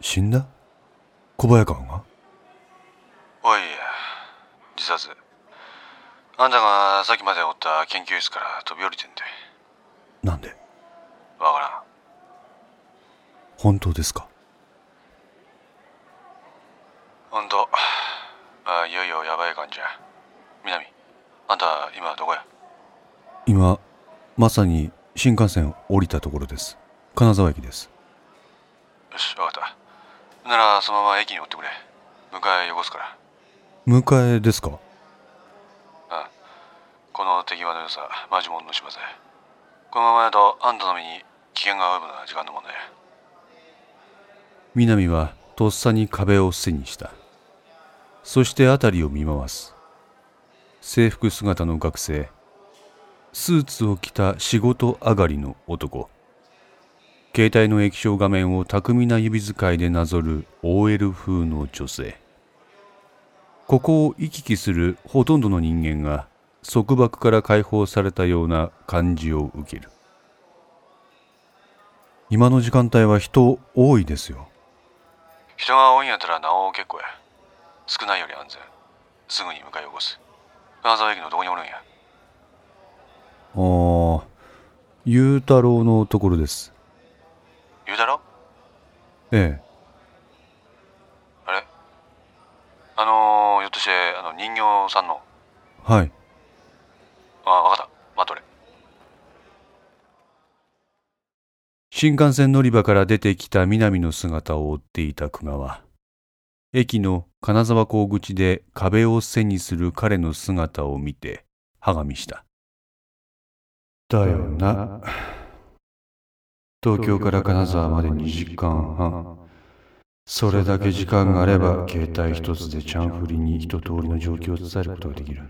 死んだ？小早川が？おい自殺。あんたがさっきまでおった研究室から飛び降りてんで。なんで？わからん。本当ですか？ほんとあいよいよやばい感じや。南あんた今どこや？今まさに新幹線降りたところです。金沢駅です。よしわかったならそのまま駅におってくれ。迎えよこすから。迎えですか？うんこの手際の良さマジモンの島ぜこのままやとあんたの身に危険が及ぶのは時間の問題や。南はとっさに壁を背にした。そして辺りを見回す。制服姿の学生。スーツを着た仕事上がりの男携帯の液晶画面を巧みな指使いでなぞる OL 風の女性。ここを行き来するほとんどの人間が束縛から解放されたような感じを受ける。今の時間帯は人多いですよ。人が多いんやったらなお結構や。少ないより安全。すぐに迎えよこす。金沢駅のどこにおるんや。ああ、ゆうたろうのところです。ええ。あれ？あのー、ひょっとしてあの人形さんの？はい。ああ分かった待っとれ新幹線乗り場から出てきた南の姿を追っていた久我駅の金沢港口で壁を背にする彼の姿を見て、はがみした。だよな。東京から金沢まで2時間半。それだけ時間があれば、携帯一つでチャンフリに一通りの状況を伝えることができる。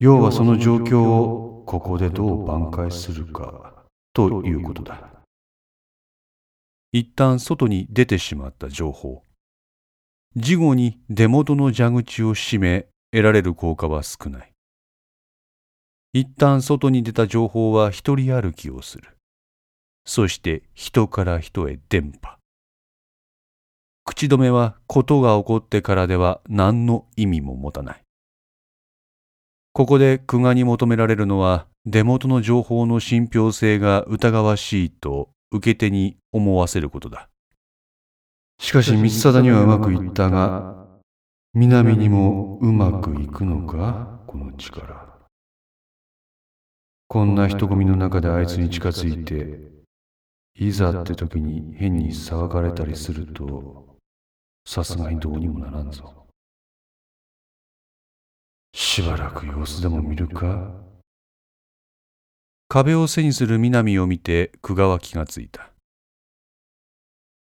要はその状況をここでどう挽回するかということだ。一旦外に出てしまった情報。事後に出元の蛇口を閉め得られる効果は少ない。一旦外に出た情報は一人歩きをする。そして人から人へ伝播。口止めはことが起こってからでは何の意味も持たない。ここで久我に求められるのは出元の情報の信憑性が疑わしいと受け手に思わせることだ。しかし光貞にはうまくいったが、南にもうまくいくのかこの力。こんな人混みの中であいつに近づいて、いざって時に変に騒がれたりすると、さすがにどうにもならんぞ。しばらく様子でも見るか壁を背にする南を見て久我は気がついた。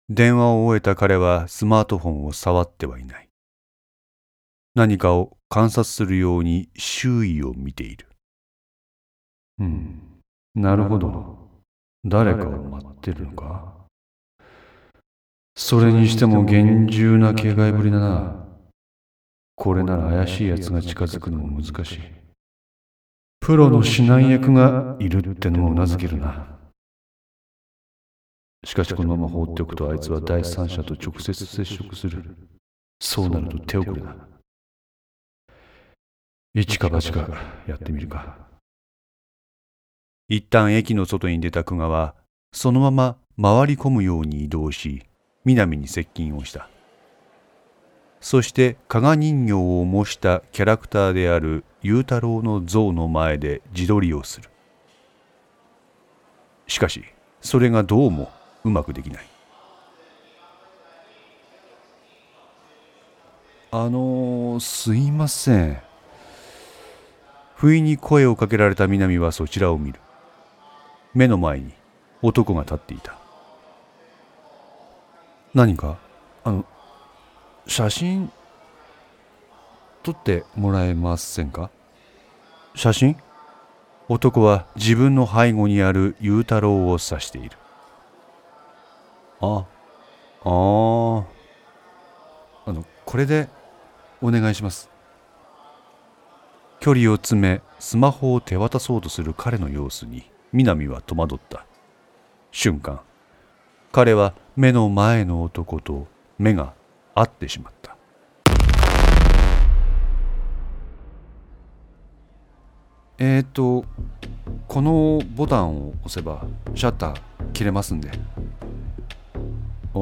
電話を終えた彼はスマートフォンを触ってはいない。何かを観察するように周囲を見ている。うん、なるほど。誰かを待ってるのか？それにしても厳重な警戒ぶりだな。これなら怪しい奴が近づくのも難しい。プロの指南役がいるってのもうなずけるな。しかしこのまま放っておくとあいつは第三者と直接接触する。そうなると手遅れだ。一か八かやってみるか。一旦駅の外に出た久我は、そのまま回り込むように移動し、南に接近をした。そして加賀人形を模したキャラクターである雄太郎の像の前で自撮りをする。しかし、それがどうもうまくできない。あのー、すいません。不意に声をかけられた南はそちらを見る。目の前に男が立っていた。何か？あの、写真撮ってもらえませんか？写真？男は自分の背後にある雄太郎を指している。あ、ああ、あの、これでお願いします。距離を詰め、スマホを手渡そうとする彼の様子に、南は戸惑った。瞬間、彼は目の前の男と目が合ってしまった。えっ、とこのボタンを押せばシャッター切れますんで。あ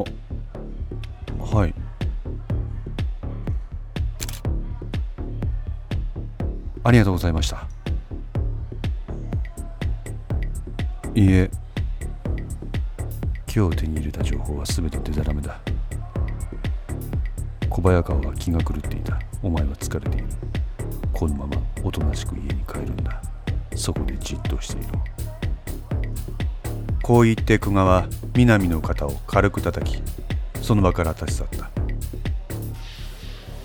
はい。ありがとうございました。いいえ。今日手に入れた情報は全てデタラメだ。小早川は気が狂っていた。お前は疲れている。このままおとなしく家に帰るんだ。そこでじっとしていろ。こう言って久我は南の肩を軽く叩きその場から立ち去っ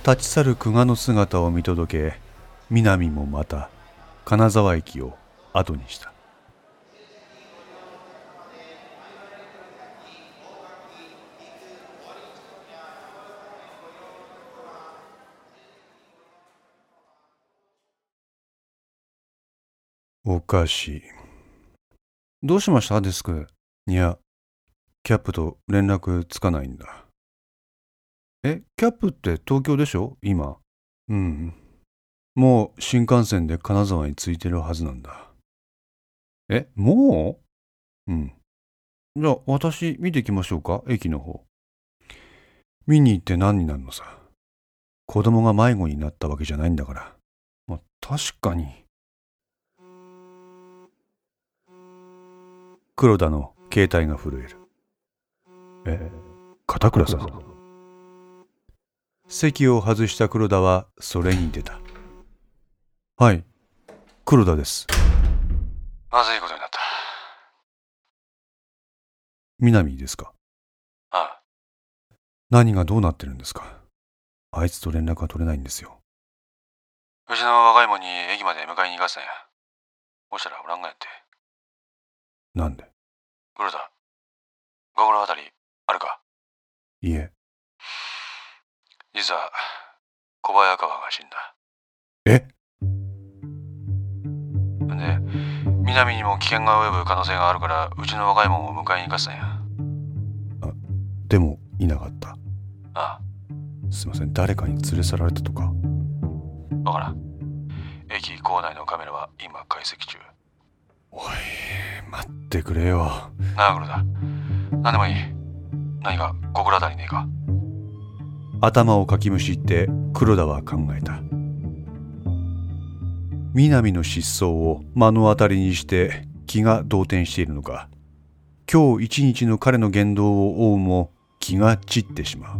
た。立ち去る久我の姿を見届け南もまた金沢駅を後にした。おかしい。どうしました？デスク。いや、キャップと連絡つかないんだ。え、キャップって東京でしょ？今。うん。もう新幹線で金沢に着いてるはずなんだ。え、もう？うん。じゃあ私見てきましょうか？駅の方。見に行って何になるのさ。子供が迷子になったわけじゃないんだから。まあ、確かに。黒田の携帯が震える。え片倉さん。席を外した黒田はそれに出た。はい、黒田です。まずいことになった。南ですか？ああ。何がどうなってるんですか？あいつと連絡が取れないんですよ。うちの若いもんに駅まで迎えに行かせたんや。そしたらおらんがやって。なんで？黒田、心当たりあるか？いえ。実は、小早川が死んだ。え？で、南にも危険が及ぶ可能性があるから、うちの若いもんを迎えに行かせたんや。あ、でも、いなかった。ああ。すいません、誰かに連れ去られたとか？わからん。駅構内のカメラは今解析中。おい。待ってくれよ。なあ黒田。何でもいい。何か心当たりねえか？頭をかきむしって黒田は考えた。南の失踪を目の当たりにして気が動転しているのか。今日一日の彼の言動を追うも気が散ってしまう。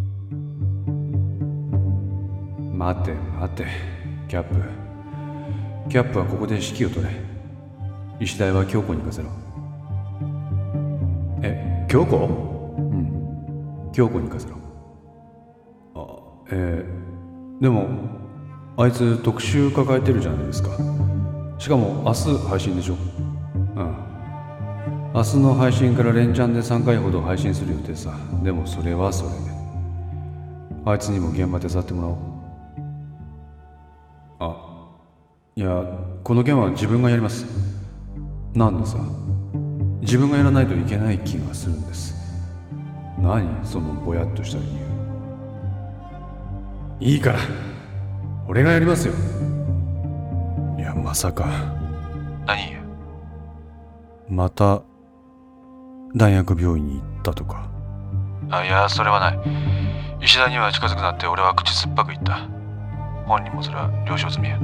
待て待てキャップ。キャップはここで指揮を取れ石台は京子に行かせろ。え京子？うん。京子に行かせろ。あえー、でもあいつ特集抱えてるじゃないですか。しかも明日配信でしょ。うん。明日の配信から連チャンで3回ほど配信する予定さ。でもそれはそれあいつにも現場手伝ってもらおう。あいやこの件は自分がやりますなんでさ自分がやらないといけない気がするんです。何そのぼやっとした理由。いいから。俺がやりますよ。いやまさか。何また大学病院に行ったとか。あいやそれはない。石田には近づくなって俺は口酸っぱく言った。本人もそれは了承済みや。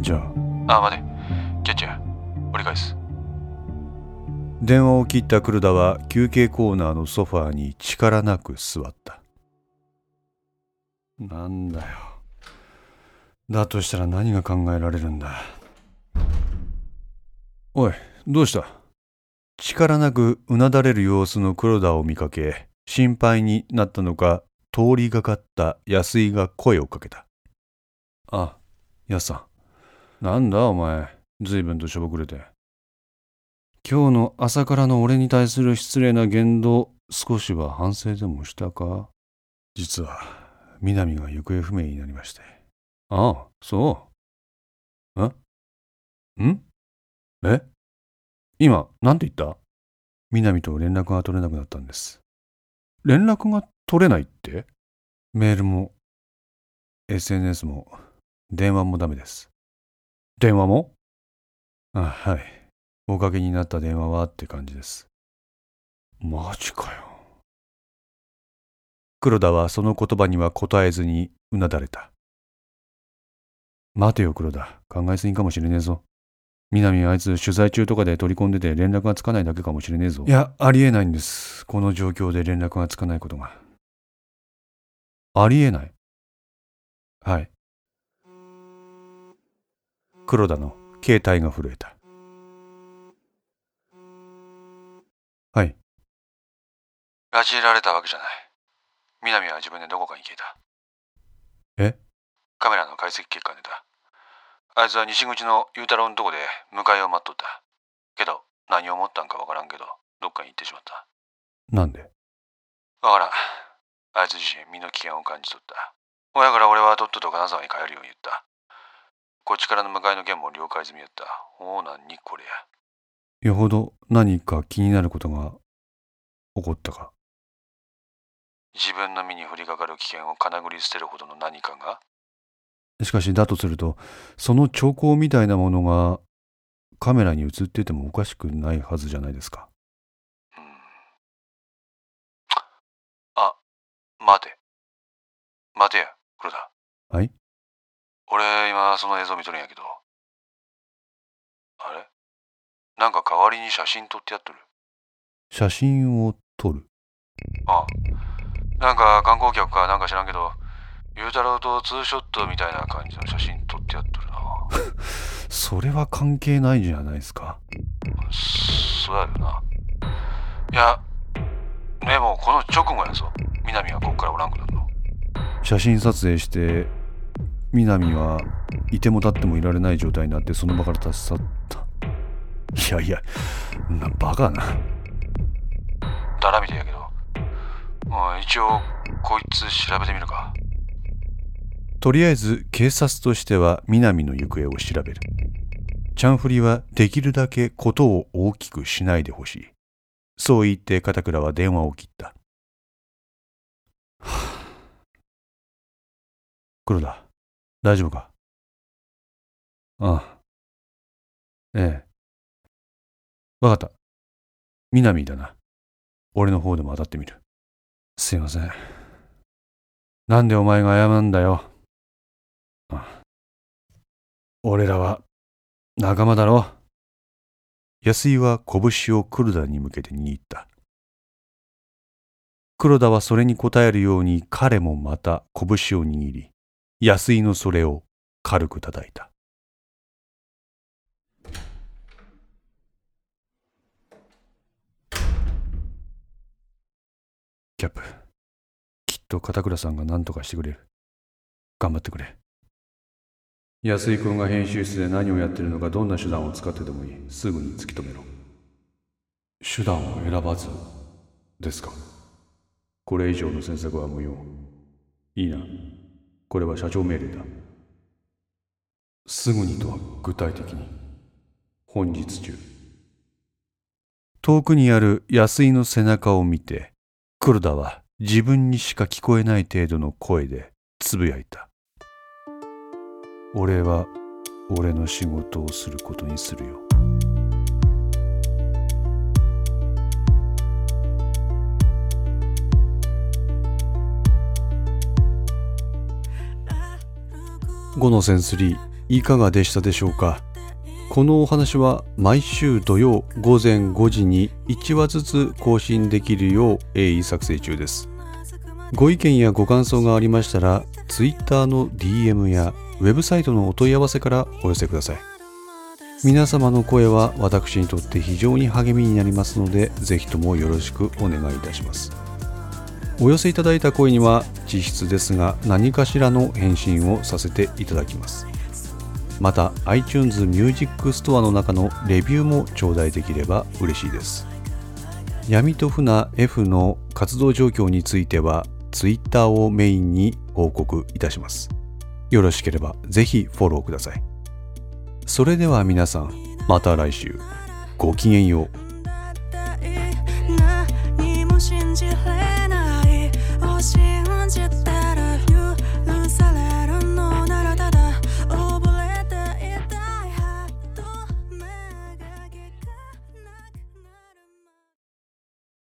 じゃあ。あ待て。キャッチャー折り返す。電話を切った黒田は休憩コーナーのソファーに力なく座った。なんだよ。だとしたら何が考えられるんだ？おいどうした？力なくうなだれる様子の黒田を見かけ心配になったのか通りがかった安井が声をかけた。あ安さん。なんだお前。随分としょぼくれて。今日の朝からの俺に対する失礼な言動少しは反省でもしたか？実は南が行方不明になりまして。ああそう。え？ん？え？今何て言った？南と連絡が取れなくなったんです。連絡が取れないって？メールも、SNS も、電話もダメです。電話も？あ、はい。おかげになった電話はって感じです。マジかよ。黒田はその言葉には答えずにうなだれた。待てよ黒田、考えすぎかもしれねえぞ。南あいつ取材中とかで取り込んでて連絡がつかないだけかもしれねえぞ。いや、ありえないんです。この状況で連絡がつかないことが。ありえない？はい。黒田の携帯が震えた。はい。拉致られたわけじゃない。南は自分でどこかに消えた。え？カメラの解析結果出た。あいつは西口の雄太郎のとこで迎えを待っとった。けど、何を思ったんかわからんけど、どっかに行ってしまった。なんで？わからん。あいつ自身身の危険を感じ取った。親から俺はとっとと金沢に帰るように言った。こっちからの迎えの件も了解済みやった。おうなんにこれや。よほど何か気になることが起こったか。自分の身に降りかかる危険をかなぐり捨てるほどの何かが？しかしだとするとその兆候みたいなものがカメラに映っててもおかしくないはずじゃないですか。うん。あ、待て。待てや、黒田。はい？俺今その映像見とるんやけど。あれ？なんか代わりに写真撮ってやっとる。写真を撮るああ。なんか観光客かなんか知らんけど、ゆうたろうとツーショットみたいな感じの写真撮ってやっとるな。それは関係ないじゃないですか。そうやよな。いや、でもこの直後やぞ。南はこっからおらんくなるの。写真撮影して南はいても立ってもいられない状態になってその場から立ち去った。いやいやなバカな。だらみてやけど。一応こいつ調べてみるか。とりあえず警察としては南の行方を調べる。チャンフリはできるだけことを大きくしないでほしい。そう言って片倉は電話を切った。黒田大丈夫か？ああ。ええ。わかった。南だな。俺の方でも当たってみる。すいません。なんでお前が謝るんだよ。あ。俺らは仲間だろ。安井は拳を黒田に向けて握った。黒田はそれに応えるように彼もまた拳を握り安井のそれを軽く叩いた。キャップきっと片倉さんが何とかしてくれる。頑張ってくれ。安井君が編集室で何をやってるのかどんな手段を使ってでもいい。すぐに突き止めろ。手段を選ばずですか。これ以上の詮索は無用。いいな。これは社長命令だ。すぐにとは具体的に。本日中。遠くにある安井の背中を見て黒田は自分にしか聞こえない程度の声でつぶやいた。俺は俺の仕事をすることにするよ。5のセンスリーいかがでしたでしょうか？このお話は毎週土曜午前5時に1話ずつ更新できるよう鋭意作成中です。ご意見やご感想がありましたら Twitter の DM やウェブサイトのお問い合わせからお寄せください。皆様の声は私にとって非常に励みになりますのでぜひともよろしくお願いいたします。お寄せいただいた声には実質ですが何かしらの返信をさせていただきます。また iTunes Music Store の中のレビューも頂戴できれば嬉しいです。闇と船 F の活動状況については Twitter をメインに報告いたします。よろしければぜひフォローください。それでは皆さんまた来週。ごきげんよう。